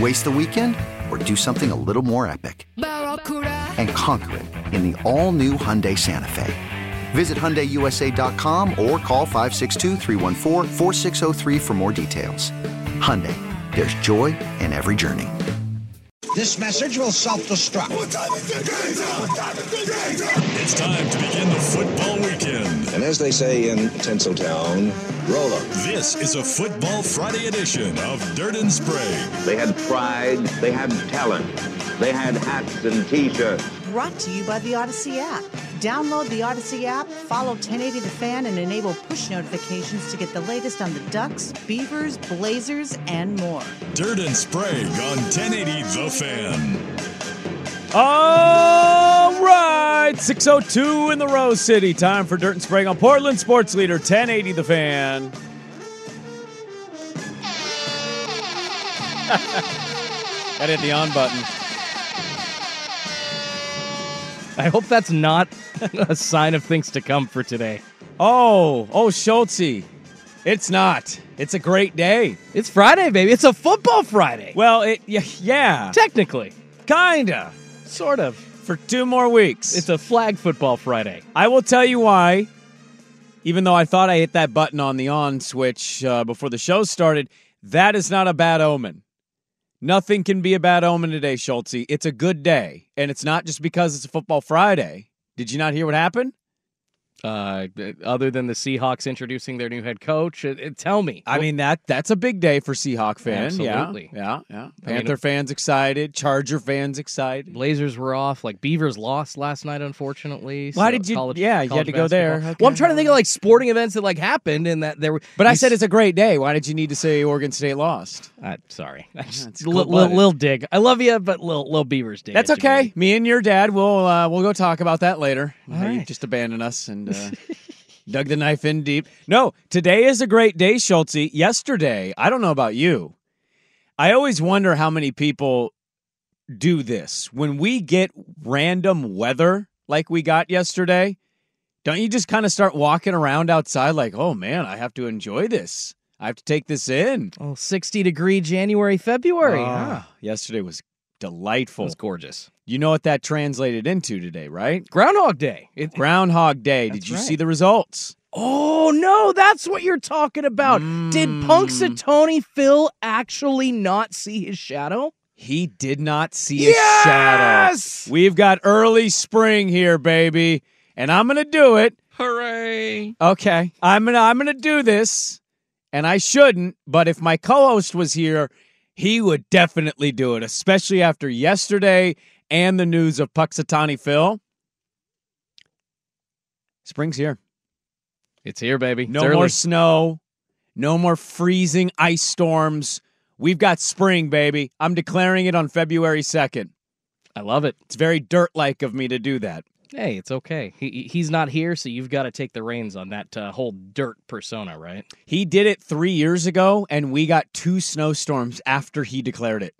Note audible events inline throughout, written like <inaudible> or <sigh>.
Waste the weekend or do something a little more epic? And conquer it in the all new Hyundai Santa Fe. Visit HyundaiUSA.com or call 562 for more details. Hyundai, there's joy in every journey. This message will self-destruct. It's time to begin the football weekend. And as they say in Tinseltown, roll up. This is a Football Friday edition of Dirt and Sprague. They had pride, they had talent, they had hats and t-shirts. Brought to you by the Odyssey app. Download the Odyssey app, follow 1080 The Fan, and enable push notifications to get the latest on the Ducks, Beavers, Blazers, and more. Dirt and Sprague on 1080 The Fan. All right, 602 in the Rose City. Time for Dirt and Sprague on Portland Sports Leader 1080 The Fan. <laughs> Gotta hit the on button. I hope that's not a sign of things to come for today. Oh, oh, Schultzy. It's not. It's a great day. It's Friday, baby. It's a football Friday. Well, it yeah, yeah Technically, kinda. sort of. For two more weeks. It's a flag football Friday. I will tell you why. Even though I thought I hit that button on the on switch uh, before the show started, that is not a bad omen. Nothing can be a bad omen today, Schultzy. It's a good day, and it's not just because it's a football Friday. Did you not hear what happened? Uh, other than the Seahawks introducing their new head coach, it, it- tell me. I mean that that's a big day for Seahawk fans. Absolutely. Yeah, yeah, yeah. I mean- Panther fans excited. Charger fans excited. Blazers were off. Like Beavers lost last night, unfortunately. Why so did you- College, yeah, you had college to go there. Okay. Well, I'm trying to think of like sporting events that like happened and that there were. But I said it's a great day. Why did you need to say Oregon State lost? Uh, sorry, I just, it's li- li- little dig. I love you, but little little Beavers dig. That's okay. Me and your dad, we'll uh, we'll go talk about that later. All How you just abandon us and uh, dug the knife in deep. No, today is a great day, Schultzy. Yesterday, I don't know about you. I always wonder how many people do this when we get random weather like we got yesterday. Don't you just kind of start walking around outside like, oh man, I have to enjoy this. I have to take this in. Oh, 60 degree January, February. Ah, yesterday was It delightful. was gorgeous. You know what that translated into today, right? Groundhog Day. It- Groundhog Day. Did you right. see the results? oh no, that's what you're talking about. Did Mm. Punxsutawney Phil actually not see his shadow? He did not see a shadow. We've got early spring here, baby, and I'm gonna do it. Hooray! Okay, I'm gonna I'm gonna do this, and I shouldn't. But if my co-host was here, he would definitely do it, especially after yesterday and the news of Punxsutawney Phil. Spring's here. It's here, baby. No more snow. No more freezing ice storms. We've got spring, baby. I'm declaring it on February 2nd. I love it. It's very dirt like of me to do that. Hey, it's okay. He he's not here, so you've got to take the reins on that uh, whole dirt persona, right? He did it three years ago, and we got two snowstorms after he declared it.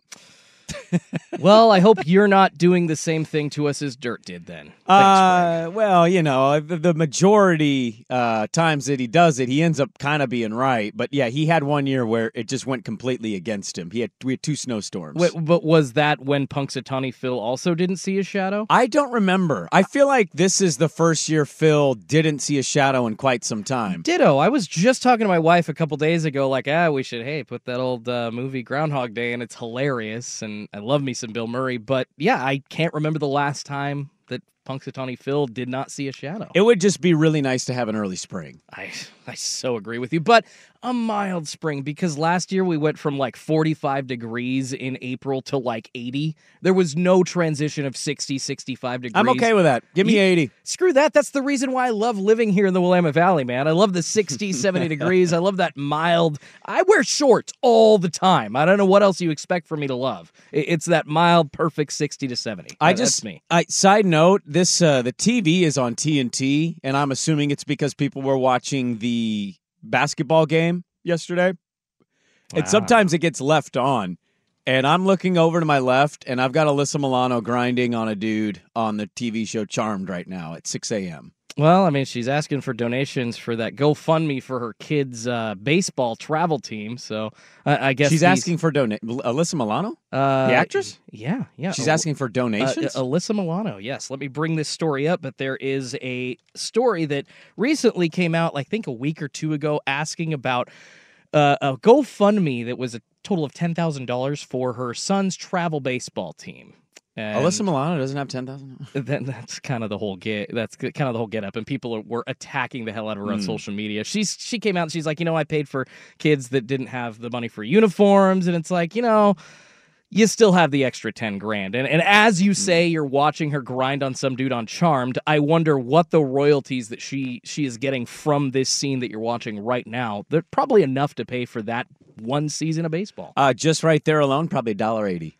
Well, I hope you're not doing the same thing to us as Dirt did then. Thanks, Uh, well, you know, the, the majority uh, times that he does it, he ends up kind of being right. But yeah, he had one year where it just went completely against him. He had we had two snowstorms. Wait, but was that when Punxsutawney Phil also didn't see his shadow? I don't remember. I feel like this is the first year Phil didn't see a shadow in quite some time. Ditto. I was just talking to my wife a couple days ago, like, ah, we should, hey, put that old uh, movie Groundhog Day, and it's hilarious, and I love me some Bill Murray, but yeah, I can't remember the last time that Punxsutawney Phil did not see a shadow. It would just be really nice to have an early spring. I <laughs> I so agree with you, but a mild spring because last year we went from like 45 degrees in April to like 80. There was no transition of 60, 65 degrees. I'm okay with that. Give me You- 80. Screw that. That's the reason why I love living here in the Willamette Valley, man. I love the 60, <laughs> 70 degrees. I love that mild. I wear shorts all the time. I don't know what else you expect from me to love. It's that mild, perfect 60 to 70. I That- just me. I side note this uh the TV is on TNT and I'm assuming it's because people were watching the basketball game yesterday. And sometimes it gets left on. And I'm looking over to my left and I've got Alyssa Milano grinding on a dude on the TV show Charmed right now at 6 a.m. Well, I mean, she's asking for donations for that GoFundMe for her kids' uh, baseball travel team. So I I guess She's these- asking for donate Alyssa Milano? uh, the actress? Yeah, yeah. She's asking for Uh, donations? Alyssa Milano, yes. Let me bring this story up, but there is a story that recently came out, I think a week or two ago, asking about uh, a GoFundMe that was a total of ten thousand dollars for her son's travel baseball team. And Alyssa Milano doesn't have 10,000. <laughs> then that's kind of the whole get. That's kind of the whole get up, and people are, were attacking the hell out of her on Hmm. social media. She's she came out and she's like, you know, I paid for kids that didn't have the money for uniforms, and it's like, you know, you still have the extra ten grand. And and as you say, you're watching her grind on some dude on Charmed. I wonder what the royalties that she she is getting from this scene that you're watching right now. They're probably enough to pay for that one season of baseball. Uh, just right there alone, probably $1.80.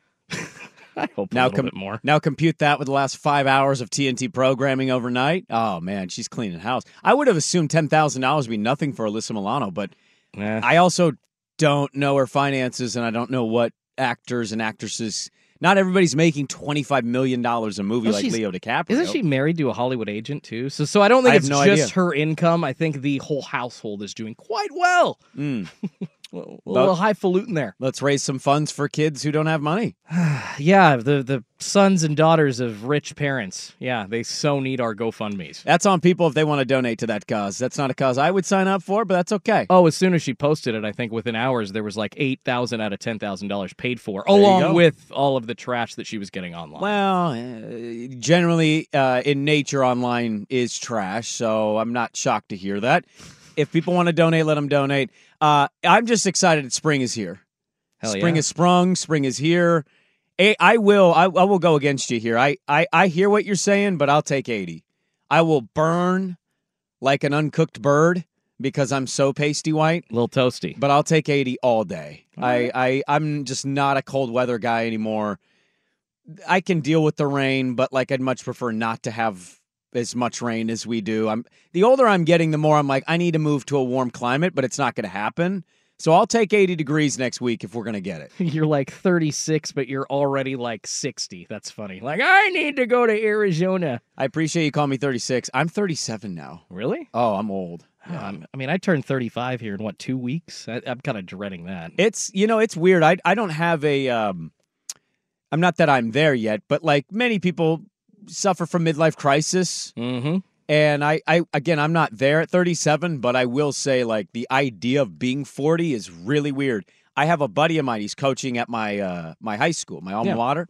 I hope a Now, little com- bit more. now compute that with the last five hours of TNT programming overnight. Oh man, she's cleaning house. I would have assumed ten thousand dollars would be nothing for Alyssa Milano, but Eh. I also don't know her finances, and I don't know what actors and actresses. Not everybody's making twenty five million dollars a movie Well, like she's- Leo DiCaprio. Isn't she married to a Hollywood agent too? So, so I don't think I it's no just idea. her income. I think the whole household is doing quite well. Mm. <laughs> A little, a little highfalutin there. Let's raise some funds for kids who don't have money. <sighs> Yeah, the the sons and daughters of rich parents. Yeah, they so need our GoFundmes. That's on people if they want to donate to that cause. That's not a cause I would sign up for, but that's okay. Oh, as soon as she posted it, I think within hours there was like eight thousand out of ten thousand dollars paid for, you along with all of the trash that she was getting online. Well, uh, generally, uh, in nature, online is trash, so I'm not shocked to hear that. If people want to donate, let them donate. Uh, I'm just excited that spring is here. Hell spring yeah. is sprung. Spring is here. A- I will. I, I will go against you here. I, I I hear what you're saying, but I'll take 80. I will burn like an uncooked bird because I'm so pasty white. a little toasty. But I'll take 80 all day. I, I I'm just not a cold weather guy anymore. I can deal with the rain, but like I'd much prefer not to have as much rain as we do. I'm the older I'm getting, the more I'm like I need to move to a warm climate, but it's not going to happen. So I'll take 80 degrees next week if we're going to get it. <laughs> You're like 36, but you're already like 60. That's funny. Like, I need to go to Arizona. I appreciate you calling me 36. I'm 37 now. Really? Oh, I'm old. Um, <sighs> I mean, I turned 35 here in what, two weeks? I, I'm kind of dreading that. It's you know it's weird. I I don't have a um, I'm not that I'm there yet, but like many people suffer from midlife crisis, Mm-hmm. and I I again I'm not there at 37, but I will say like the idea of being 40 is really weird. I have a buddy of mine. He's coaching at my uh, my high school, my alma Yeah. mater,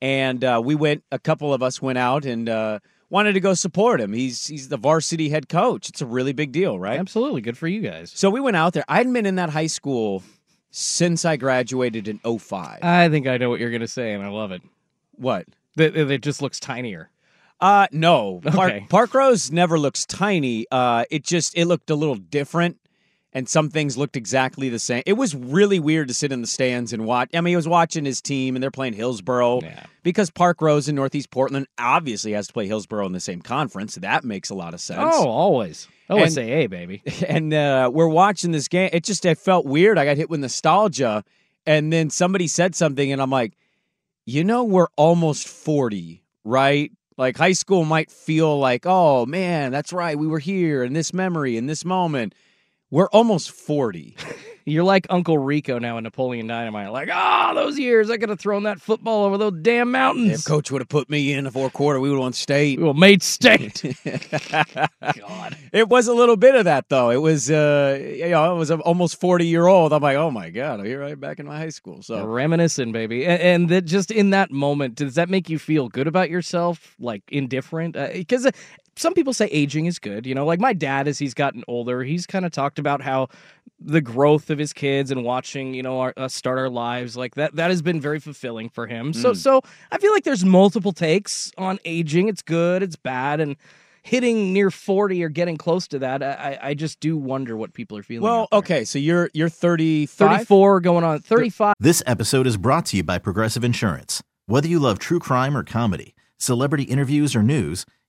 and uh, we went. A couple of us went out and uh, wanted to go support him. He's he's the varsity head coach. It's a really big deal, right? Absolutely. Good for you guys. So we went out there. I hadn't been in that high school since I graduated in 05. I think I know what you're going to say, and I love it. what? That that it just looks tinier. Uh no. Park, Okay. Park Rose never looks tiny. Uh it just it looked a little different and some things looked exactly the same. It was really weird to sit in the stands and watch. I mean, he was watching his team and they're playing Hillsboro Yeah. because Park Rose in Northeast Portland obviously has to play Hillsboro in the same conference. That makes a lot of sense. Oh, always. OSAA, baby. <laughs> and uh, we're watching this game. It just it felt weird. I got hit with nostalgia, and then somebody said something, and I'm like, you know, we're almost 40, right? Like high school might feel like, oh man, that's right. We were here in this memory in this moment. We're almost 40. <laughs> You're like Uncle Rico now in Napoleon Dynamite. Like, ah, those years I could have thrown that football over those damn mountains. If coach would have put me in the fourth quarter, we would have won state. We would have made state. <laughs> God. It was a little bit of that though. It was uh you know, it was almost 40 year old. I'm like, oh my God, I'm here right back in my high school. So reminiscing, baby. And, and that just in that moment, does that make you feel good about yourself? Like indifferent? Because uh, some people say aging is good. You know, like my dad, as he's gotten older, he's kind of talked about how the growth of his kids and watching, you know, our, us start our lives like that. That has been very fulfilling for him. Mm. So, so I feel like there's multiple takes on aging. It's good, it's bad, and hitting near 40 or getting close to that i, I just do wonder what people are feeling well okay so you're you're 30 34 going on 35 this episode is brought to you by progressive insurance whether you love true crime or comedy celebrity interviews or news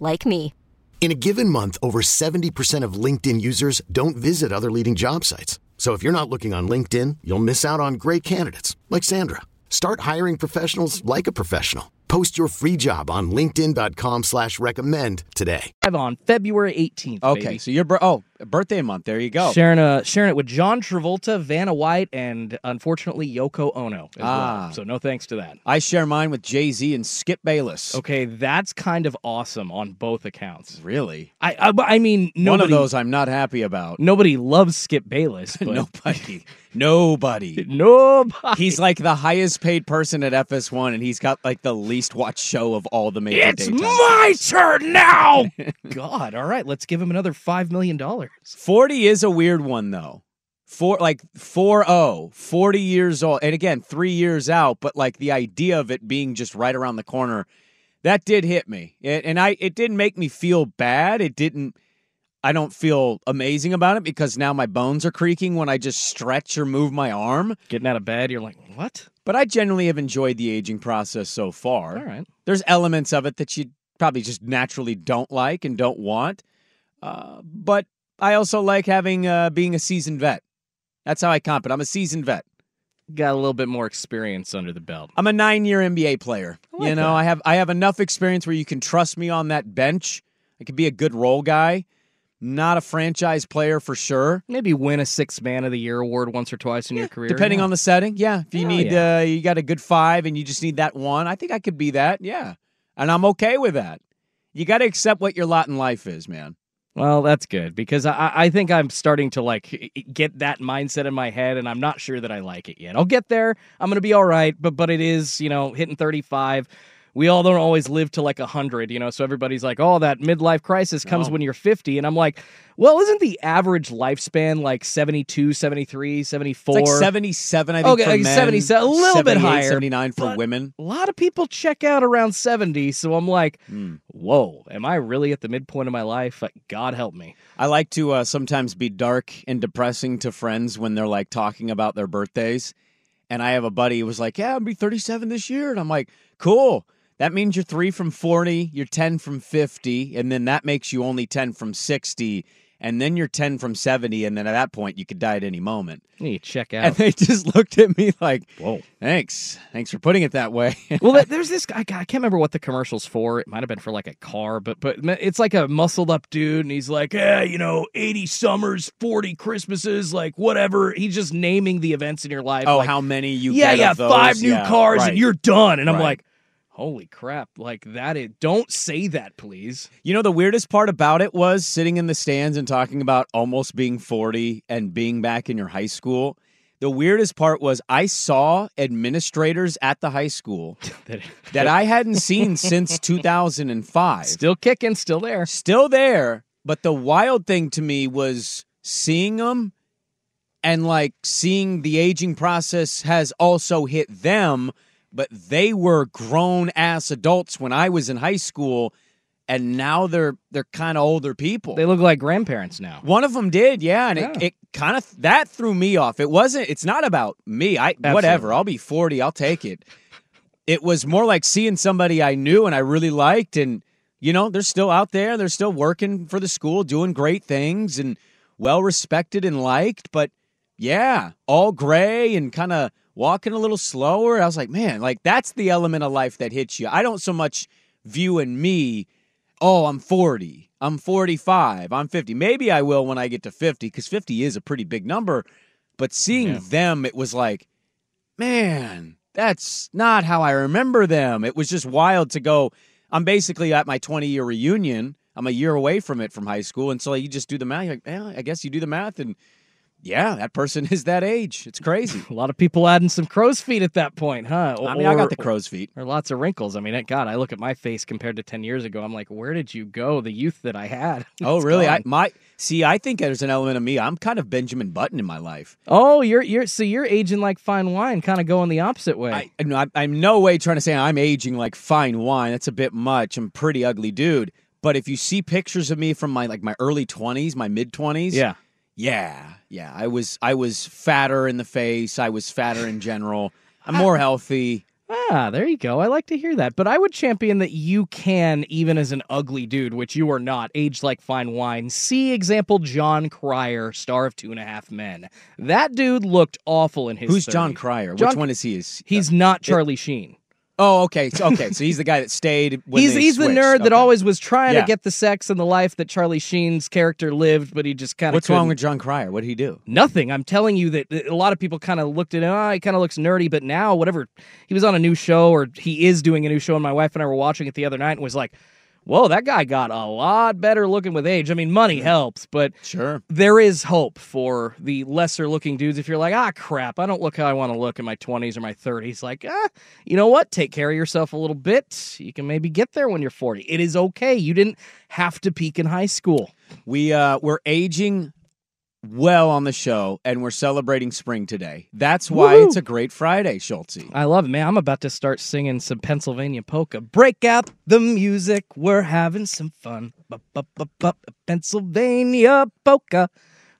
like me. In a given month, over 70% of LinkedIn users don't visit other leading job sites. So if you're not looking on LinkedIn, you'll miss out on great candidates like Sandra. Start hiring professionals like a professional. Post your free job on LinkedIn.com slash recommend today. On February 18th. Okay, baby. so your bro oh birthday month. There you go. Sharing a sharing it with John Travolta, Vanna White, and unfortunately Yoko Ono. ah, well. so no thanks to that. I share mine with Jay Z and Skip Bayless. Okay, that's kind of awesome on both accounts. Really? I I, I mean, nobody, one of those I'm not happy about. Nobody loves Skip Bayless. <laughs> But... nobody, nobody, <laughs> nobody. He's like the highest paid person at FS1, and he's got like the least watched show of all the major. It's my turn now. <laughs> God, all right, let's give him another five million dollars. 40 is a weird one though. Four like 4 40 years old. And again, 3 years out, but like the idea of it being just right around the corner, that did hit me. It, and I it didn't make me feel bad. It didn't I don't feel amazing about it because now my bones are creaking when I just stretch or move my arm. Getting out of bed, you're like, "What?" But I generally have enjoyed the aging process so far. All right. There's elements of it that you probably just naturally don't like and don't want. Uh, but I also like having uh, being a seasoned vet. That's how I comp it. I'm a seasoned vet. Got a little bit more experience under the belt. I'm a nine year NBA player. Like you know, that. I have I have enough experience where you can trust me on that bench. I could be a good role guy. Not a franchise player for sure. Maybe win a six man of the year award once or twice in yeah, your career. Depending yeah. on the setting. Yeah. If you Hell need yeah. uh you got a good five and you just need that one, I think I could be that. Yeah. And I'm okay with that. You gotta accept what your lot in life is, man. Well, that's good because I, I think I'm starting to like get that mindset in my head, and I'm not sure that I like it yet. I'll get there. I'm gonna be all right, but but it is you know hitting 35 we all don't always live to like 100, you know, so everybody's like, oh, that midlife crisis comes when you're 50. And I'm like, well, isn't the average lifespan like 72, 73, 74? It's like 77, I think. Okay, for like men, 77, a little bit 78, higher, 79 for women. A lot of people check out around 70. So I'm like, Hmm. whoa, am I really at the midpoint of my life? God help me. I like to uh, sometimes be dark and depressing to friends when they're like talking about their birthdays. And I have a buddy who was like, Yeah, I'll be 37 this year. And I'm like, Cool. That means you're three from 40, you're 10 from 50, and then that makes you only 10 from 60, and then you're 10 from 70, and then at that point, you could die at any moment. You check out. And they <laughs> just looked at me like, Whoa. Thanks. Thanks for putting it that way. <laughs> well, there's this guy. I can't remember what the commercial's for. It might have been for like a car, but but it's like a muscled up dude, and he's like, yeah, you know, 80 summers, 40 Christmases, like whatever. He's just naming the events in your life. oh, like, how many you yeah, yeah, five new Yeah, cars, right. and you're done. And I'm Right. like, Holy crap. Like that is don't say that, please. You know, the weirdest part about it was sitting in the stands and talking about almost being 40 and being back in your high school. The weirdest part was I saw administrators at the high school <laughs> <laughs> that I hadn't seen since 2005. Still kicking, still there. Still there. But the wild thing to me was seeing them and like seeing the aging process has also hit them, but they were grown ass adults when I was in high school and now they're they're kind of older people. They look like grandparents now. One of them did, yeah, and Yeah. it, it kind of that threw me off. It wasn't. It's not about me. I whatever. I'll be forty. I'll take it. It was more like seeing somebody I knew and I really liked, and you know they're still out there. They're still working for the school, doing great things, and well respected and liked. But yeah, all gray and kind of walking a little slower. I was like, man, like that's the element of life that hits you. I don't so much view in me oh, I'm 40, I'm 45, I'm 50. Maybe I will when I get to 50 because 50 is a pretty big number. But seeing Yeah. them, it was like, man, that's not how I remember them. It was just wild to go. I'm basically at my 20 year reunion. I'm a year away from it from high school. And so you just do the math. You're like, yeah, I guess you do the math. And yeah, that person is that age. It's crazy. <laughs> A lot of people adding some crow's feet at that point, huh? I mean, I got the crow's feet. Or lots of wrinkles. I mean, God, I look at my face compared to 10 years ago. I'm like, where did you go? The youth that I had. <laughs> Oh, really? I gone. my see. I think there's an element of me. I'm kind of Benjamin Button in my life. Oh, you're you're so you're aging like fine wine, kind of going the opposite way. I, no, I, I'm no way trying to say I'm aging like fine wine. That's a bit much. I'm a pretty ugly dude. But if you see pictures of me from my like my early 20s, my mid 20s, yeah. Yeah, yeah, I was I was fatter in the face. I was fatter in general. I'm more healthy. Ah, there you go. I like to hear that. But I would champion that you can, even as an ugly dude, which you are not, age like fine wine. See example Jon Cryer, star of Two and a Half Men. That dude looked awful in his. Who's John 30s. Cryer? John- Which one is he? Is He's not Charlie Sheen. Oh okay, so, okay. So he's the guy that stayed. When he's he's the switched. nerd that always was trying Yeah. to get the sex and the life that Charlie Sheen's character lived, but he just kind of. What's wrong with Jon Cryer? What did he do? Nothing. I'm telling you that that a lot of people kind of looked at him. Oh, he kind of looks nerdy, but now whatever. He was on a new show, or he is doing a new show, and my wife and I were watching it the other night, and was like, "Whoa, that guy got a lot better looking with age." I mean, money helps, but Sure. there is hope for the lesser looking dudes. If you're like, ah, crap, I don't look how I want to look in my 20s or my 30s, like, ah, you know what? Take care of yourself a little bit. You can maybe get there when you're 40. It is okay. You didn't have to peak in high school. We uh we're aging well on the show and we're celebrating spring today. That's why Woohoo! it's a great Friday, Schultzy. I love it, man. I'm about to start singing some Pennsylvania polka. Break out the music. We're having some fun. Pennsylvania polka.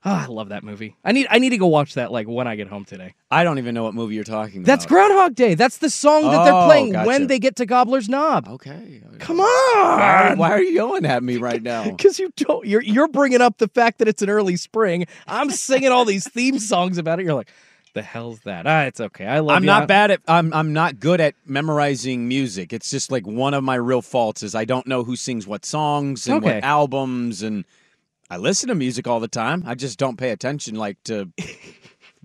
Oh, I love that movie. I need I need to go watch that like when I get home today. I don't even know what movie you're talking about. That's. Groundhog Day. That's the song that they're Oh, playing gotcha. when they get to Gobbler's Knob. Okay. Come Why, on. why are you yelling at me right now? <laughs> Because you don't, you're you're bringing up the fact that it's an early spring. I'm singing all these theme songs about it. You're like, the hell's that? Ah, it's okay. I love. I'm you. not bad at I'm I'm not good at memorizing music. It's just like one of my real faults is I don't know who sings what songs and Okay. what albums and I listen to music all the time. I just don't pay attention like to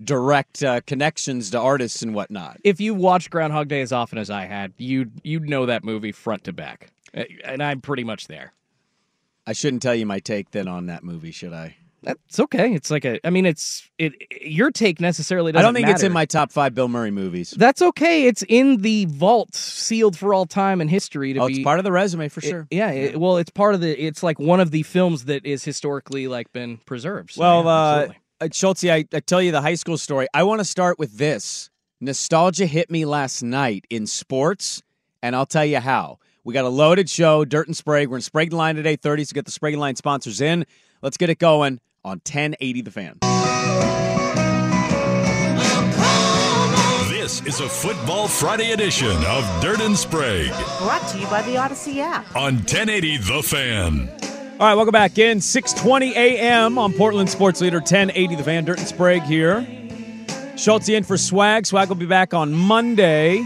direct uh, connections to artists and whatnot. If you watch Groundhog Day as often as I had, you you'd know that movie front to back, and I'm pretty much there. I shouldn't tell you my take then on that movie, should I? That's okay. It's like a. I mean, it's it. Your take necessarily I doesn't. I don't think it's in my top five Bill Murray movies. That's okay. It's in the vault, sealed for all time in history. To Oh, be it's part of the resume for It- sure. yeah, it- well, it's part of the. It's like one of the films that is historically like been preserved. So, Well, yeah, uh, uh, I, I tell you the high school story. I want to start with this. Nostalgia hit me last night in sports, and I'll tell you how. We got a loaded show, Dirt and Sprague. We're in Sprague Line today, 8.30, to get the Sprague Line sponsors in. Let's get it going on 1080 The Fan. This is a Football Friday edition of Dirt and Sprague Brought to you by the Odyssey app. on 1080 The Fan. All right, welcome back in. 6.20 a.m. on Portland Sports Leader 1080 The Fan. Dirt and Sprague here. Schultzy in for Swag. Swag will be back on Monday.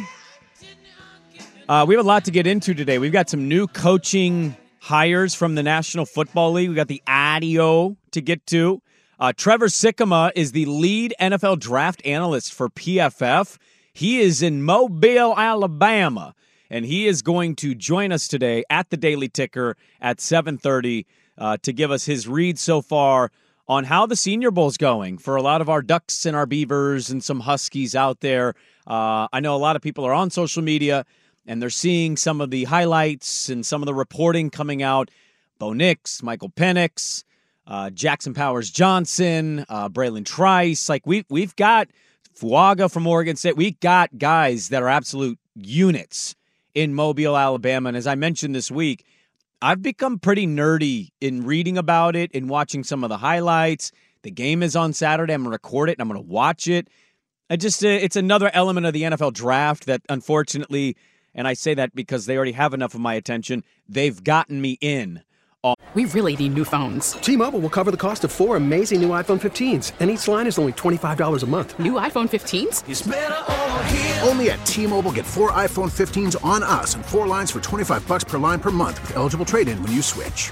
Uh, we have a lot to get into today. We've got some new coaching hires from the National Football League. We got the audio to get to. Uh, Trevor Sikkema is the lead NFL draft analyst for PFF. He is in Mobile, Alabama, and he is going to join us today at the Daily Ticker at 7:30 uh, to give us his read so far on how the Senior Bowl's going for a lot of our Ducks and our Beavers and some Huskies out there. Uh, I know a lot of people are on social media and they're seeing some of the highlights and some of the reporting coming out. Bo Nix, Michael Penix, uh, Jackson Powers Johnson, uh, Bralen Trice. Like we we've got Fuaga from Oregon State. We got guys that are absolute units in Mobile, Alabama. And as I mentioned this week, I've become pretty nerdy in reading about it and watching some of the highlights. The game is on Saturday. I'm going to record it and I'm going to watch it. I just uh, it's another element of the NFL draft that unfortunately, and I say that because they already have enough of my attention, they've gotten me in. We really need new phones. T-Mobile will cover the cost of four amazing new iPhone 15s, and each line is only $25 a month. New iPhone 15s? Only at T-Mobile get four iPhone 15s on us and four lines for 25 bucks per line per month with eligible trade-in when you switch.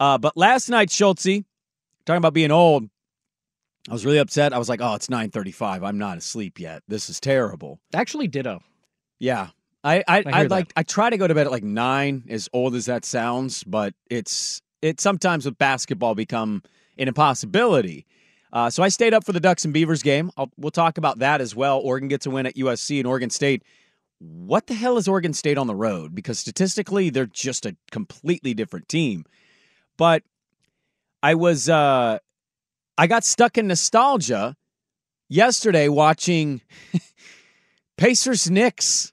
Uh, but last night, Schultzy, talking about being old, I was really upset. I was like, "Oh, it's nine thirty-five. I'm not asleep yet. This is terrible." Actually, ditto. Yeah, I I, I, I like I try to go to bed at like nine. As old as that sounds, but it's it sometimes with basketball become an impossibility. Uh, so I stayed up for the Ducks and Beavers game. I'll, we'll talk about that as well. Oregon gets a win at USC and Oregon State. What the hell is Oregon State on the road? Because statistically, they're just a completely different team. But I was uh, I got stuck in nostalgia yesterday watching <laughs> Pacers Knicks.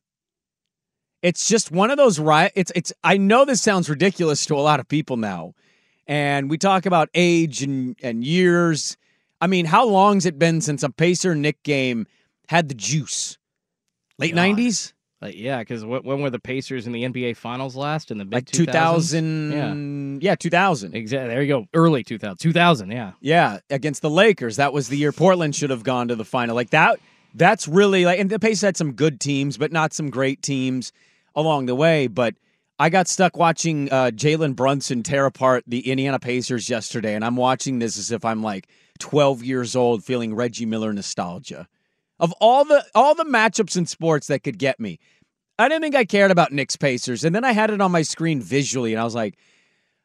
It's just one of those right. It's it's. I know this sounds ridiculous to a lot of people now, and we talk about age and and years. I mean, how long's it been since a Pacer Nick game had the juice? Late nineties, Uh, yeah, because when were the Pacers in the NBA Finals last? In the like two 2000s? thousand. Yeah, two thousand. Exactly. There you go. Early 2000. 2000, yeah. Yeah, against the Lakers. That was the year Portland should have gone to the final. Like that. That's really like, and the Pacers had some good teams, but not some great teams along the way. But I got stuck watching uh, Jalen Brunson tear apart the Indiana Pacers yesterday, and I'm watching this as if I'm like 12 years old, feeling Reggie Miller nostalgia. Of all the all the matchups in sports that could get me, I didn't think I cared about Knicks Pacers, and then I had it on my screen visually, and I was like,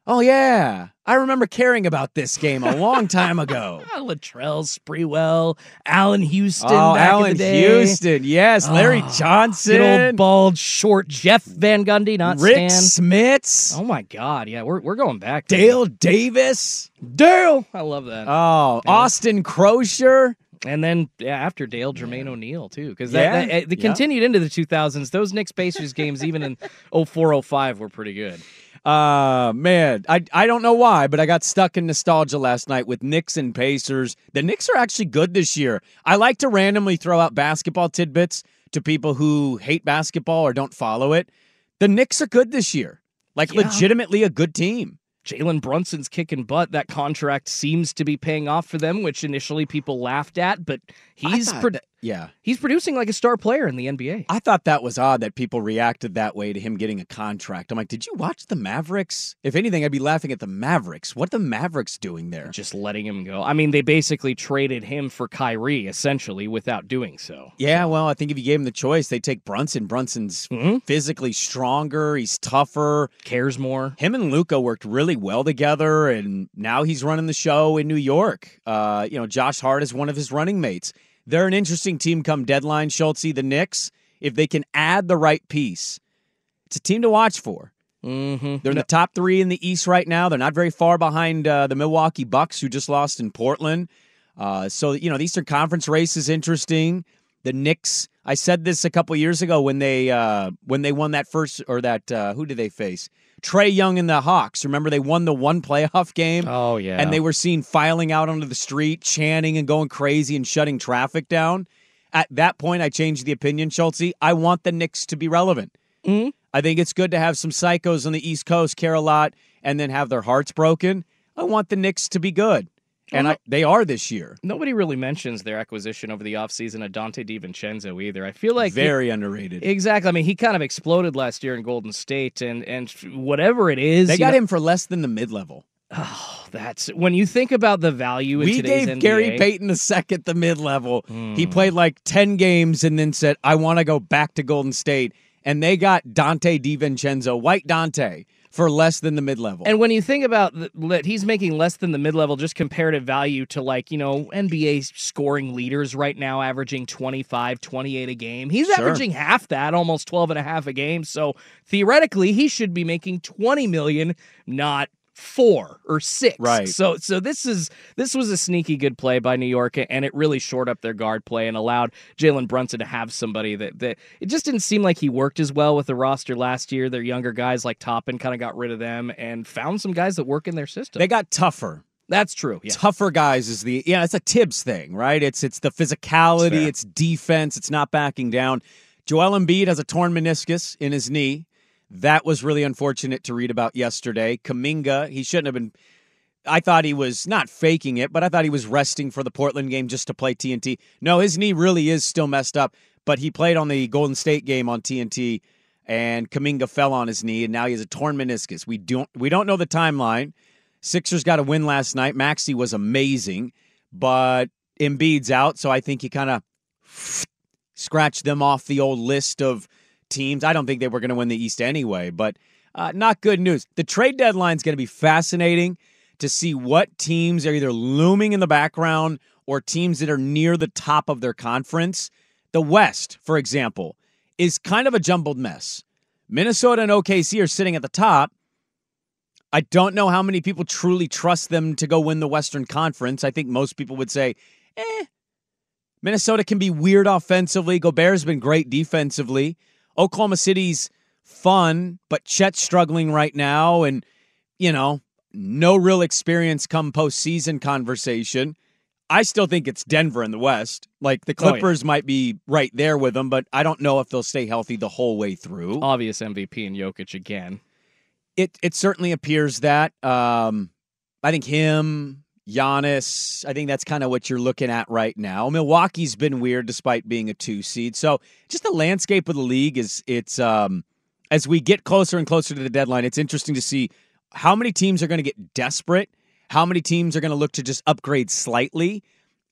"Oh yeah, I remember caring about this game a long time ago." <laughs> Ah, Latrell Sprewell, Allan Houston. Oh, back in Allen the day. Houston, yes, Larry Oh, Johnson, Good old bald, short Jeff Van Gundy, not Rick Stan. Smits, Oh my God, yeah, we're we're going back. Dale Davis, Dale, I love that. oh, Austin Croshere. And then yeah, after Dale, Jermaine O'Neal too, because Yeah, that, that, they yeah. continued into the 2000s. Those Knicks Pacers games, even in <laughs> 04, 05, were pretty good. Uh man, I I don't know why, but I got stuck in nostalgia last night with Knicks and Pacers. The Knicks are actually good this year. I like to randomly throw out basketball tidbits to people who hate basketball or don't follow it. The Knicks are good this year. Like Yeah. legitimately a good team. Jalen Brunson's kicking butt. That contract seems to be paying off for them, which initially people laughed at, but he's pro- that- yeah. he's producing like a star player in the NBA. I thought that was odd that people reacted that way to him getting a contract. I'm like, did you watch the Mavericks? If anything, I'd be laughing at the Mavericks. What the Mavericks doing there? Just letting him go. I mean, they basically traded him for Kyrie essentially without doing so. Yeah, well, I think if you gave him the choice, they take Brunson. Brunson's Mhm. physically stronger. He's tougher. Cares more. Him and Luka worked really well together, and now he's running the show in New York. Uh, you know, Josh Hart is one of his running mates. They're an interesting team come deadline, Schultzy. The Knicks, if they can add the right piece, it's a team to watch for. Mm-hmm. They're in the top three in the East right now. They're not very far behind uh, the Milwaukee Bucks, who just lost in Portland. Uh, so you know the Eastern Conference race is interesting. The Knicks. I said this a couple years ago when they uh, when they won that first or that uh, who did they face? Trae Young and the Hawks. Remember they won the one playoff <laughs> game. Oh yeah, and they were seen filing out onto the street, chanting and going crazy and shutting traffic down. At that point, I changed the opinion, Schultzy. I want the Knicks to be relevant. Mm-hmm. I think it's good to have some psychos on the East Coast care a lot and then have their hearts broken. I want the Knicks to be good. And I, they are this year. Nobody really mentions their acquisition over the offseason of Donte DiVincenzo either. I feel like Very underrated. Exactly. I mean, he kind of exploded last year in Golden State, and and whatever it is, They got know- him for less than the mid level. Oh, that's when you think about the value in We today's gave NBA, Gary Payton a second the mid level. He Hmm. played like 10 games and then said, I want to go back to Golden State. And they got Donte DiVincenzo, white Dante, for less than the mid level. And when you think about that, he's making less than the mid level, just comparative value to like, you know, NBA scoring leaders right now, averaging 25, 28 a game. He's Sure. averaging half that, almost 12 and a half a game. So theoretically, he should be making 20 million, not four or six. Right. So so this is this was a sneaky good play by New York and it really shored up their guard play and allowed Jalen Brunson to have somebody that that it just didn't seem like he worked as well with the roster last year. Their younger guys like Toppin kind of got rid of them and found some guys that work in their system. they got tougher. That's true. Yeah. Tougher guys is the yeah, it's a Thibs thing, right? It's it's the physicality, it's defense, it's not backing down. Joel Embiid has a torn meniscus in his knee. That was really unfortunate to read about yesterday. Kuminga, he shouldn't have been I thought he was not faking it, but I thought he was resting for the Portland game just to play TNT. No, his knee really is still messed up, but he played on the Golden State game on TNT and Kuminga fell on his knee and now he has a torn meniscus. We don't we don't know the timeline. Sixers got a win last night. Maxey was amazing, but Embiid's out, so I think he kind of scratched them off the old list of teams. I don't think they were going to win the East anyway, but uh, not good news. The trade deadline is going to be fascinating to see what teams are either looming in the background or teams that are near the top of their conference. The West, for example, is kind of a jumbled mess. Minnesota and OKC are sitting at the top. I don't know how many people truly trust them to go win the Western Conference. I think most people would say, eh, Minnesota can be weird offensively. Gobert's been great defensively. Oklahoma City's fun, but Chet's struggling right now, and you know, no real experience come postseason conversation. I still think it's Denver in the West. Like the Oh, yeah. Clippers might be right there with them, but I don't know if they'll stay healthy the whole way through. Obvious MVP in Jokic again. It it certainly appears that. Um, I think him, Giannis. I think that's kind of what you're looking at right now. Milwaukee's been weird despite being a two seed. So just the landscape of the league is it's um, as we get closer and closer to the deadline. It's interesting to see how many teams are going to get desperate, how many teams are going to look to just upgrade slightly,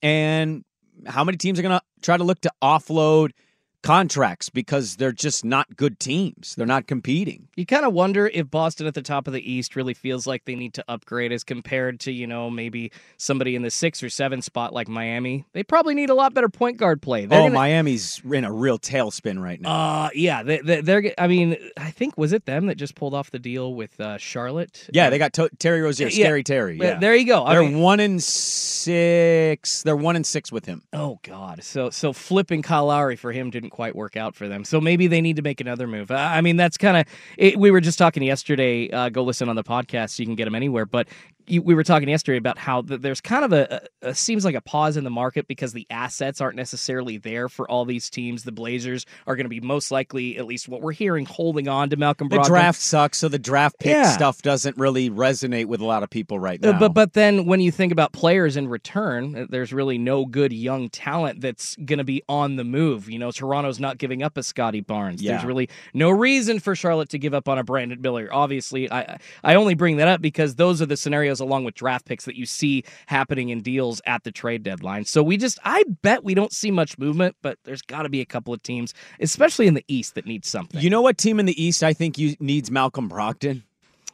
and how many teams are going to try to look to offload contracts because they're just not good teams. They're not competing. You kind of wonder if Boston at the top of the East really feels like they need to upgrade as compared to, you know, maybe somebody in the six or seven spot like Miami. They probably need a lot better point guard play. They're oh, gonna- Miami's in a real tailspin right now. Uh, yeah, they, they, they're. I mean, I think was it them that just pulled off the deal with uh, Charlotte? yeah, they got to- Terry Rozier, Yeah. Scary Terry. Yeah, Yeah, there you go. I They're mean- one in six. They're one in six with him. Oh God! So so flipping Kyle Lowry for him didn't quite work out for them. So maybe they need to make another move. I mean, that's kind of. We were just talking yesterday. Uh, go listen on the podcast. You can get them anywhere. But you, we were talking yesterday about how th- there's kind of a, a, a seems like a pause in the market because the assets aren't necessarily there for all these teams. The Blazers are going to be most likely, at least what we're hearing, holding on to Malcolm The Brogdon. draft sucks, so the draft pick Yeah. stuff doesn't really resonate with a lot of people right Uh, now. But but then when you think about players in return, uh, there's really no good young talent that's going to be on the move. You know, Toronto's not giving up a Scottie Barnes. There's really no reason for Charlotte to give up on a Brandon Miller. Obviously, I I only bring that up because those are the scenarios along with draft picks that you see happening in deals at the trade deadline. So we just I bet we don't see much movement, but there's got to be a couple of teams, especially in the East, that need something. you know what team in the East I think you needs Malcolm Brogdon?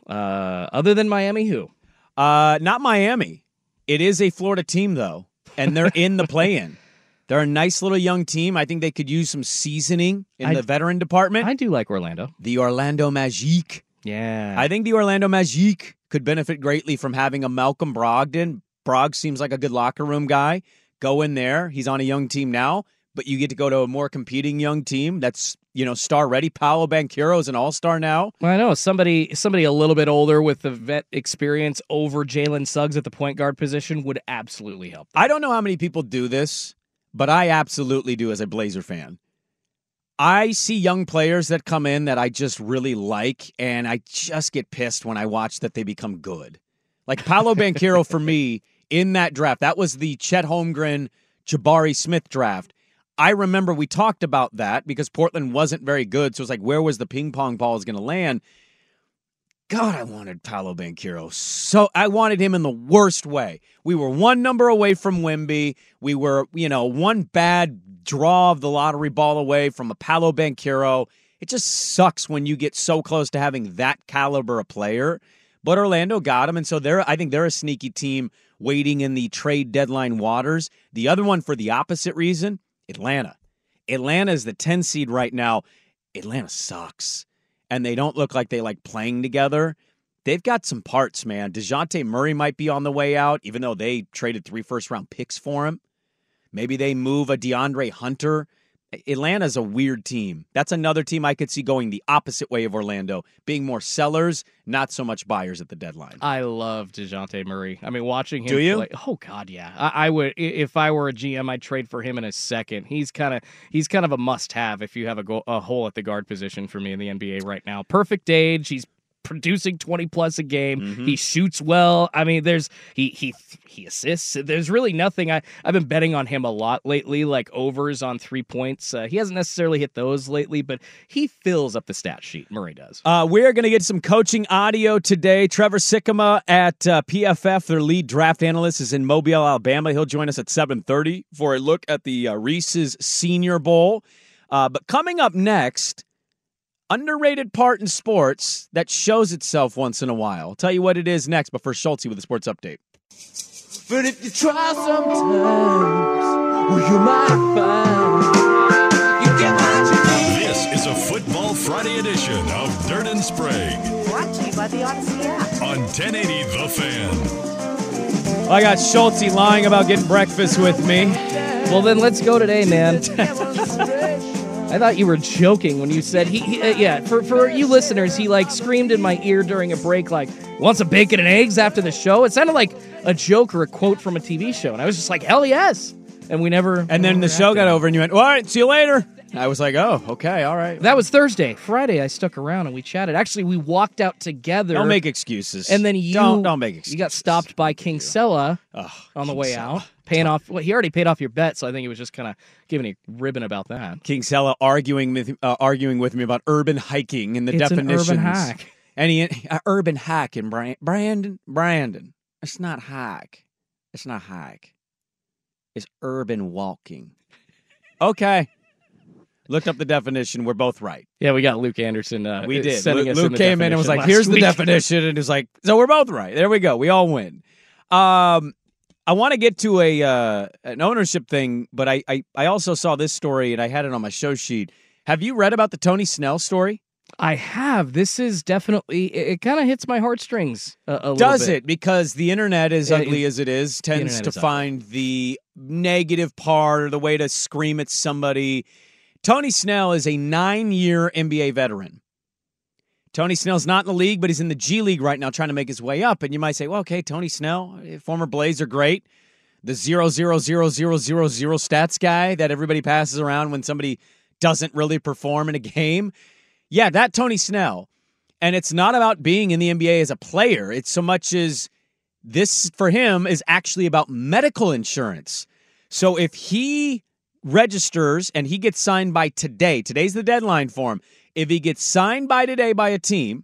Uh, other than Miami, who? Uh, not Miami. It is a Florida team though, and they're in the play-in. <laughs> They're a nice little young team. I think they could use some seasoning in I- the veteran department. I do like Orlando. the Orlando Magic. Yeah. I think the Orlando Magic could benefit greatly from having a Malcolm Brogdon. Brog seems like a good locker room guy. Go in there. He's on a young team now. but you get to go to a more competing young team that's you know star ready. Paolo Banchero is an all star now. Well, I know somebody somebody a little bit older with the vet experience over Jalen Suggs at the point guard position would absolutely help. I don't know how many people do this, but I absolutely do as a Blazer fan. I see young players that come in that I just really like, and I just get pissed when I watch that they become good. Like Paolo <laughs> Banchero for me in that draft, that was the Chet Holmgren, Jabari Smith draft. I remember we talked about that because Portland wasn't very good. So it's like, where was the ping pong balls going to land? God, I wanted Paolo Banchero. So I wanted him in the worst way. We were one number away from Wemby. We were, you know, one bad draw of the lottery ball away from a Paolo Banchero. It just sucks when you get so close to having that caliber of player. But Orlando got him, and so they're I think they're a sneaky team waiting in the trade deadline waters. The other one for the opposite reason, Atlanta. Atlanta is the 10 seed right now. Atlanta sucks and they don't look like they like playing together. They've got some parts, man. Dejounte Murray might be on the way out, even though they traded three first round picks for him. Maybe they move a DeAndre Hunter. Atlanta's a weird team. That's another team I could see going the opposite way of Orlando, being more sellers, not so much buyers at the deadline. I love Dejounte Murray. I mean, watching him. Do you? Play, oh God, yeah. I, I, would if I were a GM, I'd trade for him in a second. He's kind of he's kind of a must-have if you have a, go, a hole at the guard position for me in the NBA right now. Perfect age. He's producing 20 plus a game. Mm-hmm. He shoots well. I mean, there's he he he assists. There's really nothing I I've been betting on him a lot lately like overs on 3 points. Uh, he hasn't necessarily hit those lately, but he fills up the stat sheet. Murray does. Uh, we're going to get some coaching audio today. Trevor Sikkema at uh, PFF, their lead draft analyst is in Mobile, Alabama. He'll join us at 7:30 for a look at the uh, Reese's Senior Bowl. Uh, but coming up next, underrated part in sports that shows itself once in a while. I'll tell you what it is next, but first, Schultz with a sports update. But if you try sometimes, well, you might find you get what you need. This is a Football Friday edition of Dirt and Sprague. Brought to you by the Odyssey app. On 1080 The Fan. I got Schultz lying about getting breakfast with me. Well, then let's go today, man. I thought you were joking when you said he. he uh, yeah, for for you listeners, he like screamed in my ear during a break, like, "Want some bacon and eggs after the show?" It sounded like a joke or a quote from a TV show, and I was just like, "Hell yes!" And we never. And then the show got over, and you went, "All right, see you later." I was like, "Oh, okay, all right." That was Thursday. Friday, I stuck around and we chatted. Actually, we walked out together. Don't make excuses. And then you don't don't make excuses. You got stopped by King Sella on the King way Sella. out, paying off. Well, he already paid off your bet, so I think he was just kind of giving a ribbon about that. King Sella arguing with uh, arguing with me about urban hiking and the It's an urban definitions. hack. And he uh, urban hack Brand- Brandon Brandon. It's not hike. It's not hike. It's urban walking. Okay. Looked up the definition. We're both right. Yeah, we got Luke Anderson. Uh, We did. Luke, Luke in came in and was like, "Here's the definition," and was like, "So we're both right. There we go. We all win." Um, I want to get to a uh, an ownership thing, but I, I I also saw this story and I had it on my show sheet. Have you read about the Tony Snell story? I have. This is definitely. It, it kind of hits my heartstrings a, a little Does it? Because the internet, as Yeah, ugly it- as it is, tends to is ugly. find the negative part or the way to scream at somebody. Tony Snell is a nine year NBA veteran. Tony Snell's not in the league, but he's in the G League right now trying to make his way up. And you might say, well, okay, Tony Snell, eh, former Blazer, great. The zero zero zero zero zero zero stats guy that everybody passes around when somebody doesn't really perform in a <laughs> game. Yeah, that Tony Snell. And it's not about being in the NBA as a player. It's so much as this for him is actually about medical insurance. So if he registers and he gets signed by today, today's the deadline for him. If he gets signed by today by a team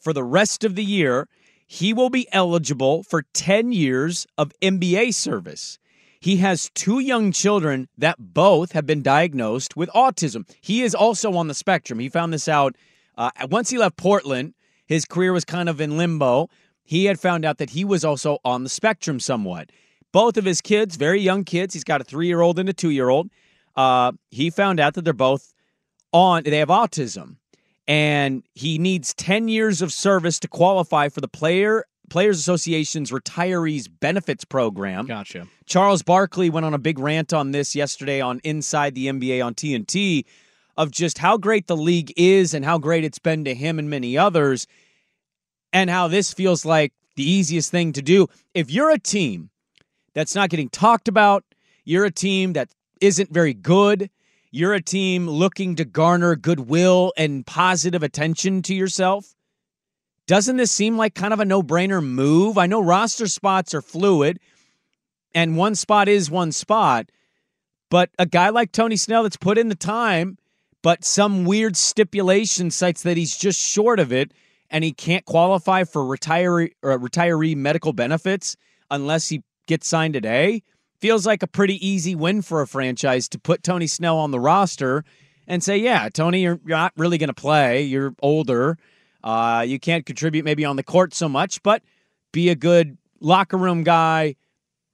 for the rest of the year, he will be eligible for 10 years of NBA service. He has two young children that both have been diagnosed with autism. He is also on the spectrum. He found this out uh, once he left Portland. His career was kind of in limbo. He had found out that he was also on the spectrum somewhat. Both of his kids, very young kids, he's got a three year old and a two year old. Uh, he found out that they're both on, they have autism. And he needs 10 years of service to qualify for the player Players Association's Retirees Benefits Program. Gotcha. Charles Barkley went on a big rant on this yesterday on Inside the NBA on TNT of just how great the league is and how great it's been to him and many others, and how this feels like the easiest thing to do. If you're a team that's not getting talked about, you're a team that isn't very good, you're a team looking to garner goodwill and positive attention to yourself. Doesn't this seem like kind of a no brainer move? I know roster spots are fluid and one spot is one spot, but a guy like Tony Snell that's put in the time, but some weird stipulation cites that he's just short of it and he can't qualify for retiree or retiree medical benefits unless he gets signed today. Feels like a pretty easy win for a franchise to put Tony Snell on the roster and say, "Yeah, Tony, you're, you're not really going to play. You're older. Uh, you can't contribute maybe on the court so much, but be a good locker room guy."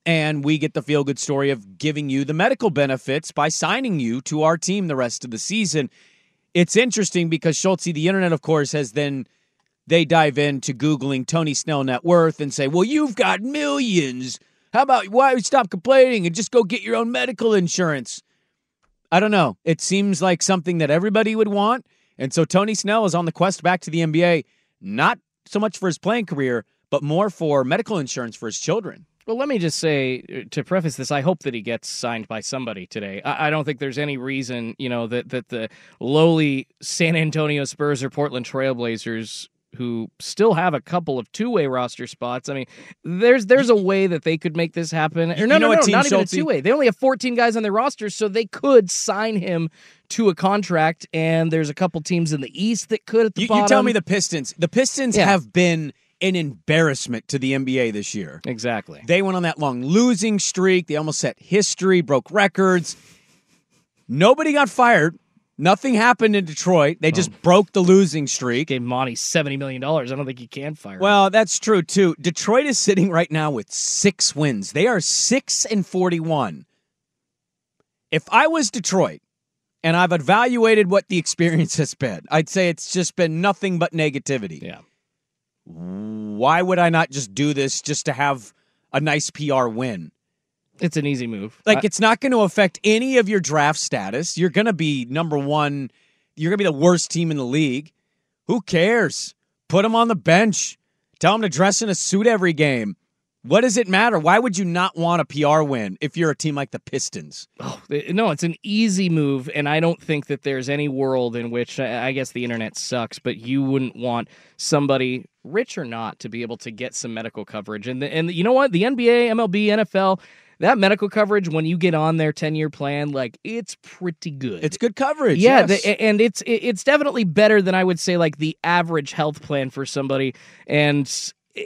And we get the feel good story of giving you the medical benefits by signing you to our team the rest of the season. It's interesting because Schultzy, the internet, of course, has then they dive into Googling Tony Snell net worth and say, well, you've got millions. How about why we stop complaining and just go get your own medical insurance? I don't know. It seems like something that everybody would want. And so Tony Snell is on the quest back to the NBA, not so much for his playing career, but more for medical insurance for his children. Well, let me just say uh, to preface this, I hope that he gets signed by somebody today. I, I, don't think there's any reason, you know, that that the lowly San Antonio Spurs or Portland Trailblazers who still have a couple of two-way roster spots. I mean, there's there's a way that they could make this happen. Or no, You no, know no, Team not even a two-way. They only have 14 guys on their roster, so they could sign him to a contract. And there's a couple teams in the East that could at the You, bottom. you tell me the Pistons. The Pistons Yeah. have been an embarrassment to the NBA this year. Exactly. They went on that long losing streak. They almost set history, broke records. Nobody got fired. Nothing happened in Detroit. They just oh. broke the losing streak. Gave Monty seventy million dollars. I don't think you can fire. him. Well, that's true too. Detroit is sitting right now with six wins. They are six and forty-one. If I was Detroit and I've evaluated what the <laughs> experience has been, I'd say it's just been nothing but negativity. Yeah. Why would I not just do this just to have a nice PR win? It's an easy move. Like I- it's not going to affect any of your draft status. You're going to be number one. You're going to be the worst team in the league. Who cares? Put them on the bench. Tell them to dress in a suit every game. What does it matter? Why would you not want a PR win if you're a team like the Pistons? Oh, no, it's an easy move, and I don't think that there's any world in which I guess the internet sucks, but you wouldn't want somebody, rich or not, to be able to get some medical coverage. And the, and you know what? The NBA, MLB, NFL, that medical coverage when you get on their ten year plan, like it's pretty good. It's good coverage. Yeah, yes. the, and it's it's definitely better than I would say like the average health plan for somebody. And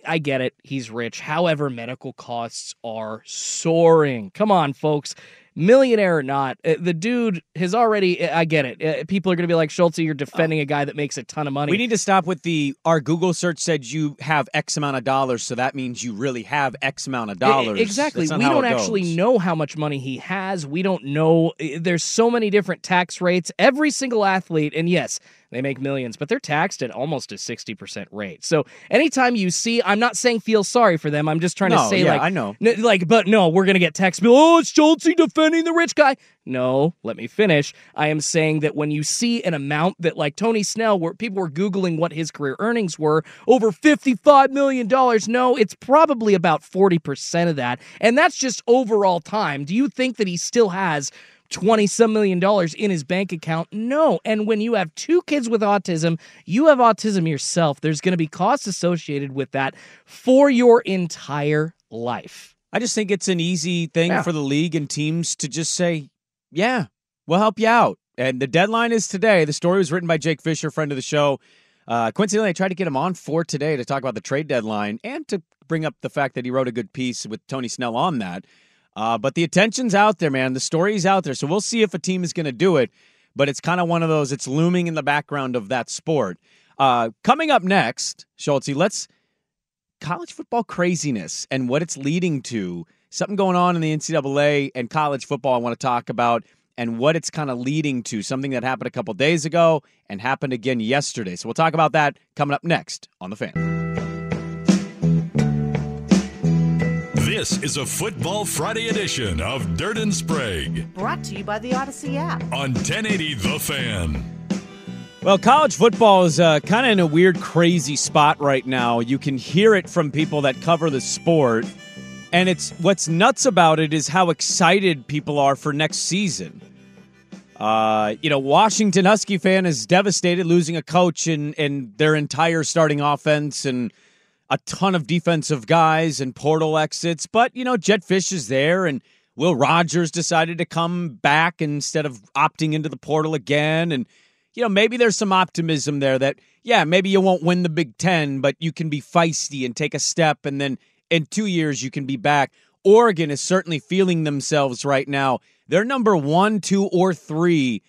I get it, he's rich. However, medical costs are soaring. Come on, folks. Millionaire or not, uh, the dude has already. I get it. Uh, People are going to be like Schultzy. You're defending a guy that makes a ton of money. we need to stop with the our Google search said you have X amount of dollars, so that means you really have X amount of dollars. Exactly. We don't actually know how much money he has. We don't know. There's so many different tax rates. Every single athlete, and yes, they make millions, but they're taxed at almost a 60% rate. So anytime you see, I'm not saying feel sorry for them. I'm just trying to say, yeah, like, I know. n- like, but no, we're going to get bill. Oh, it's Schultzy defending the rich guy. No, let me finish. I am saying that when you see an amount that, like Tony Snell, where people were Googling what his career earnings were, over $55 million, no, it's probably about 40% of that. And that's just overall time. Do you think that he still has 20 some million dollars in his bank account? No. And when you have two kids with autism, you have autism yourself. There's going to be costs associated with that for your entire life. I just think it's an easy thing Yeah. for the league and teams to just say, "Yeah, we'll help you out." And the deadline is today. The story was written by Jake Fisher, friend of the show. Uh, coincidentally, I tried to get him on for today to talk about the trade deadline and to bring up the fact that he wrote a good piece with Tony Snell on that. Uh, but the attention's out there, man. The story's out there. So we'll see if a team is going to do it. But it's kind of one of those, it's looming in the background of that sport. Uh, coming up next, Schultzy, let's college football craziness and what it's leading to. Something going on in the NCAA and college football I want to talk about and what it's kind of leading to. Something that happened a couple days ago and happened again yesterday. So we'll talk about that coming up next on The Fan. This is a Football Friday edition of Dirt and Sprague Brought to you by the Odyssey app. on 1080 The Fan. Well, college football is uh, kind of in a weird, crazy spot right now. You can hear it from people that cover the sport. And it's what's nuts about it is how excited people are for next season. Uh, you know, Washington Husky fan is devastated losing a coach and, and their entire starting offense and a ton of defensive guys and portal exits. But, you know, Jedd Fisch is there and Will Rogers decided to come back instead of opting into the portal again. And, you know, maybe there's some optimism there that, yeah, maybe you won't win the Big Ten, but you can be feisty and take a step. And then in two years, you can be back. Oregon is certainly feeling themselves right now. They're number one, two, or three,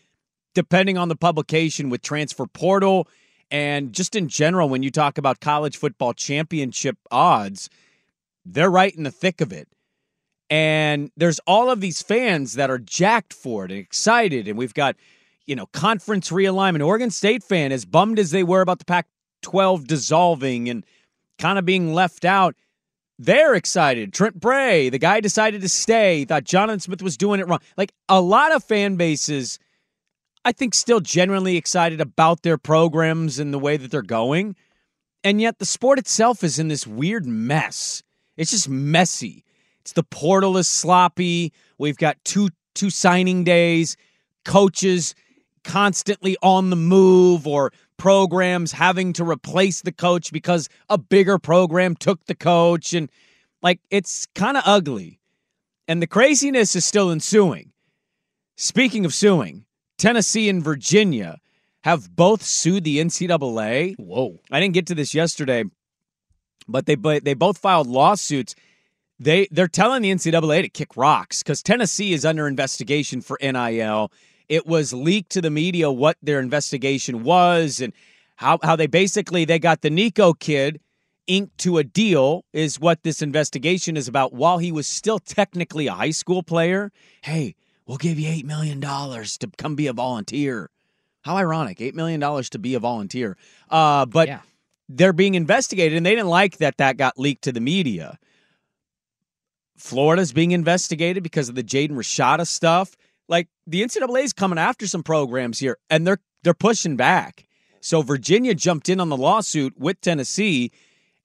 depending on the publication with transfer portal. And just in general, when you talk about college football championship odds, they're right in the thick of it. And there's all of these fans that are jacked for it and excited. And we've got, you know, conference realignment. Oregon State fan, as bummed as they were about the Pac 12 dissolving and kind of being left out, they're excited. Trent Bray, the guy decided to stay, thought Jonathan Smith was doing it wrong. Like a lot of fan bases, I think, still genuinely excited about their programs and the way that they're going. And yet the sport itself is in this weird mess. It's just messy. It's the portal is sloppy. We've got two two signing days, coaches constantly on the move or programs having to replace the coach because a bigger program took the coach and like it's kind of ugly. And the craziness is still ensuing. Speaking of suing, Tennessee and Virginia have both sued the NCAA. Whoa. I didn't get to this yesterday, but they but they both filed lawsuits. They they're telling the NCAA to kick rocks because Tennessee is under investigation for NIL. It was leaked to the media what their investigation was and how how they basically they got the Nico kid inked to a deal is what this investigation is about while he was still technically a high school player. Hey, we'll give you 8 million dollars to come be a volunteer. How ironic, $8 million to be a volunteer. Uh, but Yeah. they're being investigated, and they didn't like that that got leaked to the media. Florida's being investigated because of the Jaden Rashada stuff. Like the NCAA is coming after some programs here, and they're they're pushing back. So Virginia jumped in on the lawsuit with Tennessee,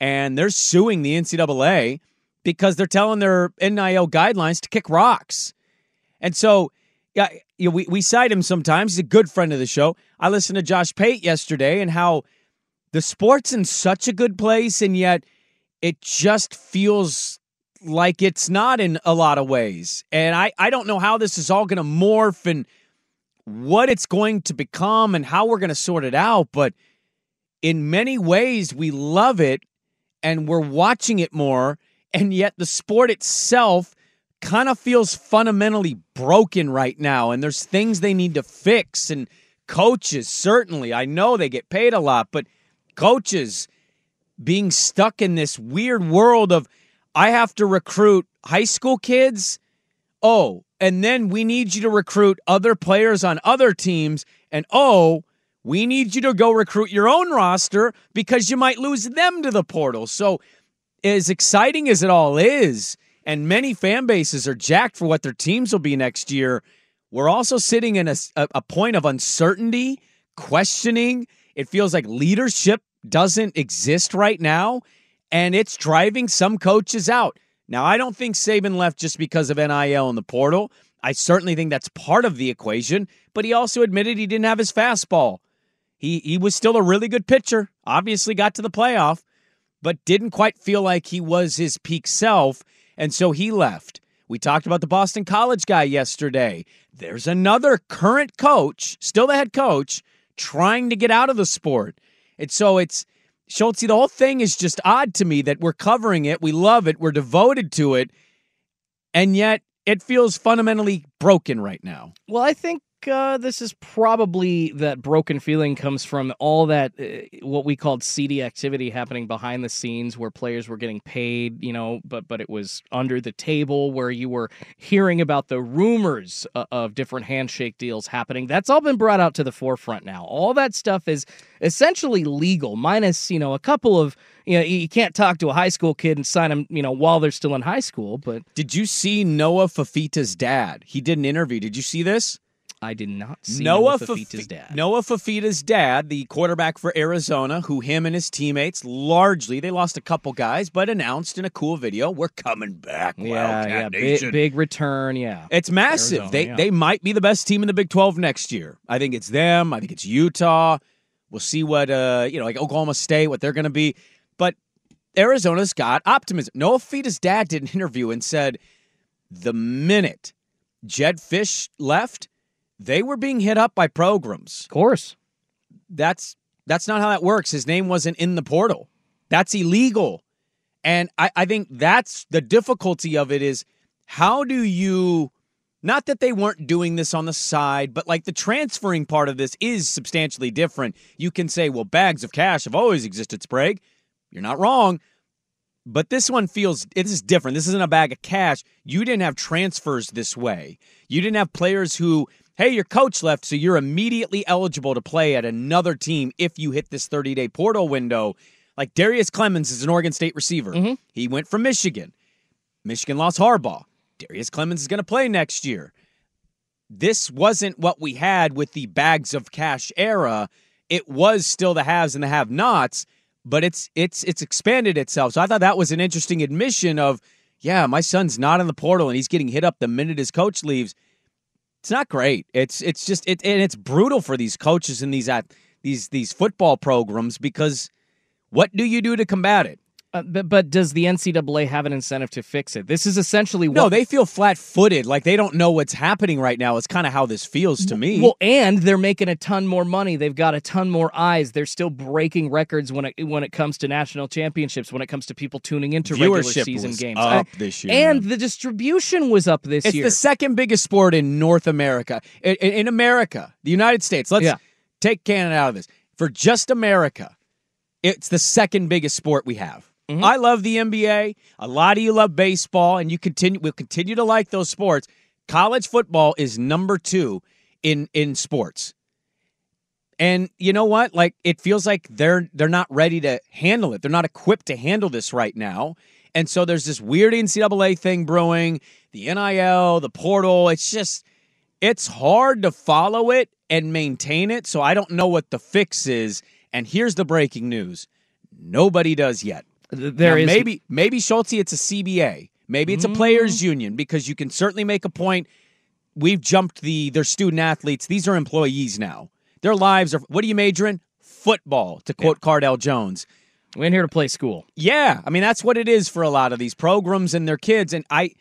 and they're suing the NCAA because they're telling their NIL guidelines to kick rocks. And so, yeah, you know, we, we cite him sometimes. He's a good friend of the show. I listened to Josh Pate yesterday and how the sport's in such a good place, and yet it just feels like it's not in a lot of ways. And I, I don't know how this is all going to morph and what it's going to become and how we're going to sort it out. But in many ways, we love it and we're watching it more. And yet the sport itself kind of feels fundamentally broken right now. And there's things they need to fix. And coaches, certainly, I know they get paid a lot, but coaches being stuck in this weird world of I have to recruit high school kids. Oh, and then we need you to recruit other players on other teams. And oh, we need you to go recruit your own roster because you might lose them to the portal. So, as exciting as it all is, and many fan bases are jacked for what their teams will be next year, we're also sitting in a, a, point of uncertainty, questioning. It feels like leadership doesn't exist right now, and it's driving some coaches out. Now, I don't think Saban left just because of NIL and the portal. I certainly think that's part of the equation, but he also admitted he didn't have his fastball. He he was still a really good pitcher. Obviously got to the playoff, but didn't quite feel like he was his peak self, and so he left. We talked about the Boston College guy yesterday. There's another current coach, still the head coach, trying to get out of the sport. And so it's Schultzy, the whole thing is just odd to me that we're covering it, we love it, we're devoted to it, and yet it feels fundamentally broken right now. Well, I think uh, this is probably that broken feeling comes from all that uh, what we called seedy activity happening behind the scenes, where players were getting paid, you know, but but it was under the table, where you were hearing about the rumors uh, of different handshake deals happening. That's all been brought out to the forefront now. All that stuff is essentially legal, minus you know a couple of you know you can't talk to a high school kid and sign them you know while they're still in high school. But Did you see Noah Fifita's dad? He did an interview. Did you see this? I did not see Noah Noah Fifita's Fafi- dad. Noah Fifita's dad, the quarterback for Arizona, who him and his teammates largely they lost a couple guys, but announced in a cool video, "We're coming back." Yeah, yeah, big, big return. Yeah, It's massive. Arizona, they yeah. they might be the best team in the Big 12 next year. I think it's them. I think it's Utah. We'll see what uh you know like Oklahoma State what they're going to be, but Arizona's got optimism. Noah Fifita's dad did an <laughs> interview and said the minute Jedd Fisch left, they were being hit up by programs. Of course. That's that's not how that works. His name wasn't in the portal. That's illegal. And I, I think that's the difficulty of it is how do you not that they weren't doing this on the side, but like the transferring part of this is substantially different. You can say, well, bags of cash have always existed, Sprague. You're not wrong. But this one feels it is different. This isn't a bag of cash. You didn't have transfers this way. You didn't have players who, hey, your coach left, so you're immediately eligible to play at another team if you hit this 30 day portal window. Like Darius Clemons is an Oregon State receiver. Mm-hmm. He went from Michigan. Michigan lost Harbaugh. Darius Clemons is going to play next year. This wasn't what we had with the bags of cash era. It was still the haves and the have-nots, but it's it's it's expanded itself. So I thought that was an interesting admission of, yeah, my son's not in the portal and he's getting hit up the minute his coach leaves. It's not great. It's it's just it and it's brutal for these coaches and these at these these football programs because what do you do to combat it? Uh, but, but does the NCAA have an incentive to fix it? This is essentially what No, they feel flat-footed, like they don't know what's happening right now. It's kind of how this feels to me. Well, and they're making a ton more money. They've got a ton more eyes. They're still breaking records when it when it comes to national championships. When it comes to people tuning into regular season games, up I- this year, and the distribution was up this it's year. It's the second biggest sport in North America. In, in- in America, the United States. Let's Yeah. take Canada out of this. For just America, it's the second biggest sport we have. Mm-hmm. I love the NBA. A lot of you love baseball, and you continue will continue to like those sports. College football is number two in in sports. And you know what? Like it feels like they're they're not ready to handle it. They're not equipped to handle this right now. And so there's this weird NCAA thing brewing, the NIL, the portal. It's just it's hard to follow it and maintain it. So I don't know what the fix is. And here's the breaking news. Nobody does yet. There Now, is- maybe maybe Schulte, it's a CBA. Maybe it's a players mm-hmm. union because you can certainly make a point. We've jumped the their student athletes. These are employees now. Their lives are what are you majoring? Football, to quote Cardale Jones. We're in here to play school. Yeah, I mean that's what it is for a lot of these programs and their kids. And I,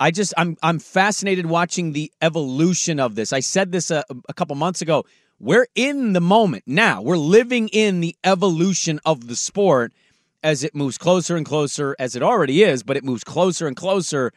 I just I'm I'm fascinated watching the evolution of this. I said this a, a couple months ago. We're in the moment now. We're living in the evolution of the sport as it moves closer and closer, as it already is, but it moves closer and closer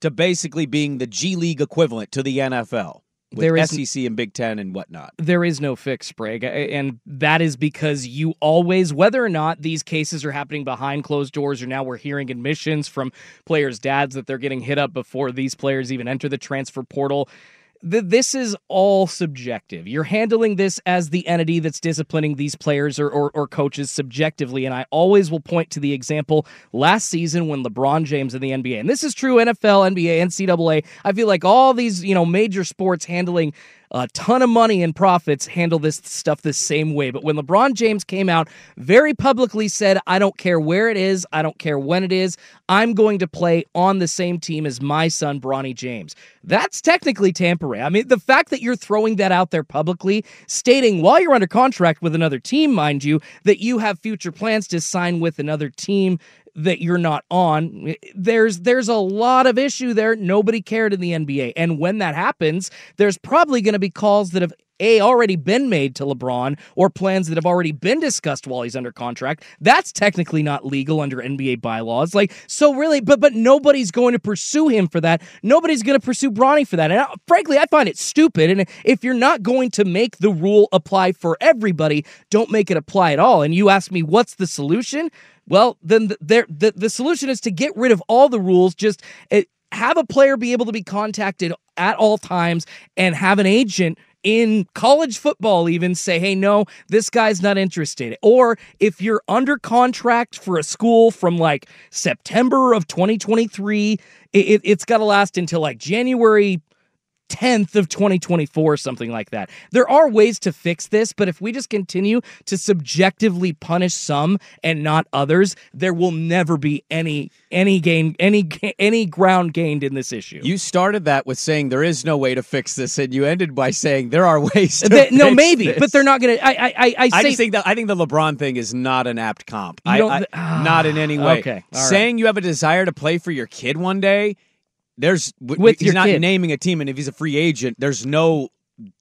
to basically being the G League equivalent to the NFL with There is- SEC and Big Ten and whatnot. There is no fix, Sprague. And that is because you always, whether or not these cases are happening behind closed doors or now we're hearing admissions from players' dads that they're getting hit up before these players even enter the transfer portal. Th- This is all subjective. You're handling this as the entity that's disciplining these players or, or, or coaches subjectively. And I always will point to the example last season when LeBron James in the NBA, and this is true NFL, NBA, NCAA. I feel like all these, you know, major sports handling a ton of money and profits handle this stuff the same way. But when LeBron James came out, very publicly said, I don't care where it is, I don't care when it is, I'm going to play on the same team as my son, Bronny James. That's technically tampering. I mean, the fact that you're throwing that out there publicly, stating while you're under contract with another team, mind you, that you have future plans to sign with another team that you're not on there's there's a lot of issue there nobody cared in the NBA and when that happens there's probably going to be calls that have A, already been made to LeBron or plans that have already been discussed while he's under contract. That's technically not legal under NBA bylaws. Like, so really, but but nobody's going to pursue him for that. Nobody's going to pursue Bronny for that. And I, frankly, I find it stupid. And if you're not going to make the rule apply for everybody, don't make it apply at all. And you ask me, what's the solution? Well, then the, the, the solution is to get rid of all the rules. Just uh, have a player be able to be contacted at all times and have an agent in college football even say hey no this guy's not interested or if you're under contract for a school from like september of 2023 it, it, it's got to last until like january 10th of 2024 something like that there are ways to fix this but if we just continue to subjectively punish some and not others there will never be any any gain any any ground gained in this issue You started that with saying there is no way to fix this, and you ended by saying there are ways to They- no maybe this. but they're not gonna i i i, I, say, I just think that I think the LeBron thing is not an apt comp. I, don't I- ah, not in any way. <sighs> okay, right. Saying you have a desire to play for your kid one day, there's With he's your not kid. naming a team, and if he's a free agent, there's no.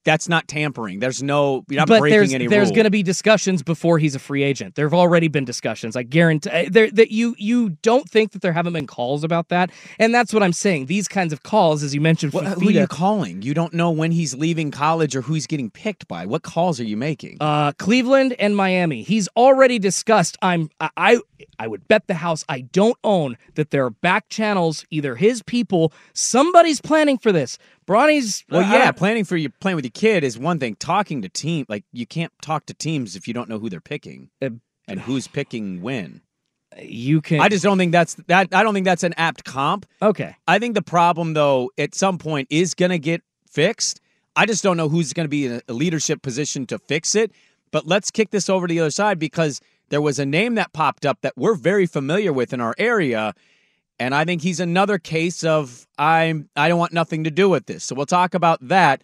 That's not tampering. There's no. You're not but breaking there's any there's going to be discussions before he's a free agent. There have already been discussions. I guarantee uh, there that you you don't think that there haven't been calls about that, and that's what I'm saying. These kinds of calls, as you mentioned, What, Fifita, who are you calling? You don't know when he's leaving college or who he's getting picked by. What calls are you making? uh, Cleveland and Miami. He's already discussed. I'm I, I I would bet the house I don't own that there are back channels. Either his people, somebody's planning for this. Bronny's Well, uh, yeah, planning for you playing with your kid is one thing. Talking to team, like you can't talk to teams if you don't know who they're picking uh, and who's picking when. You can. I just don't think that's that. I don't think that's an apt comp. Okay. I think the problem though, at some point, is going to get fixed. I just don't know who's going to be in a leadership position to fix it. But let's kick this over to the other side because there was a name that popped up that we're very familiar with in our area. And I think he's another case of I'm I don't want nothing to do with this. So we'll talk about that.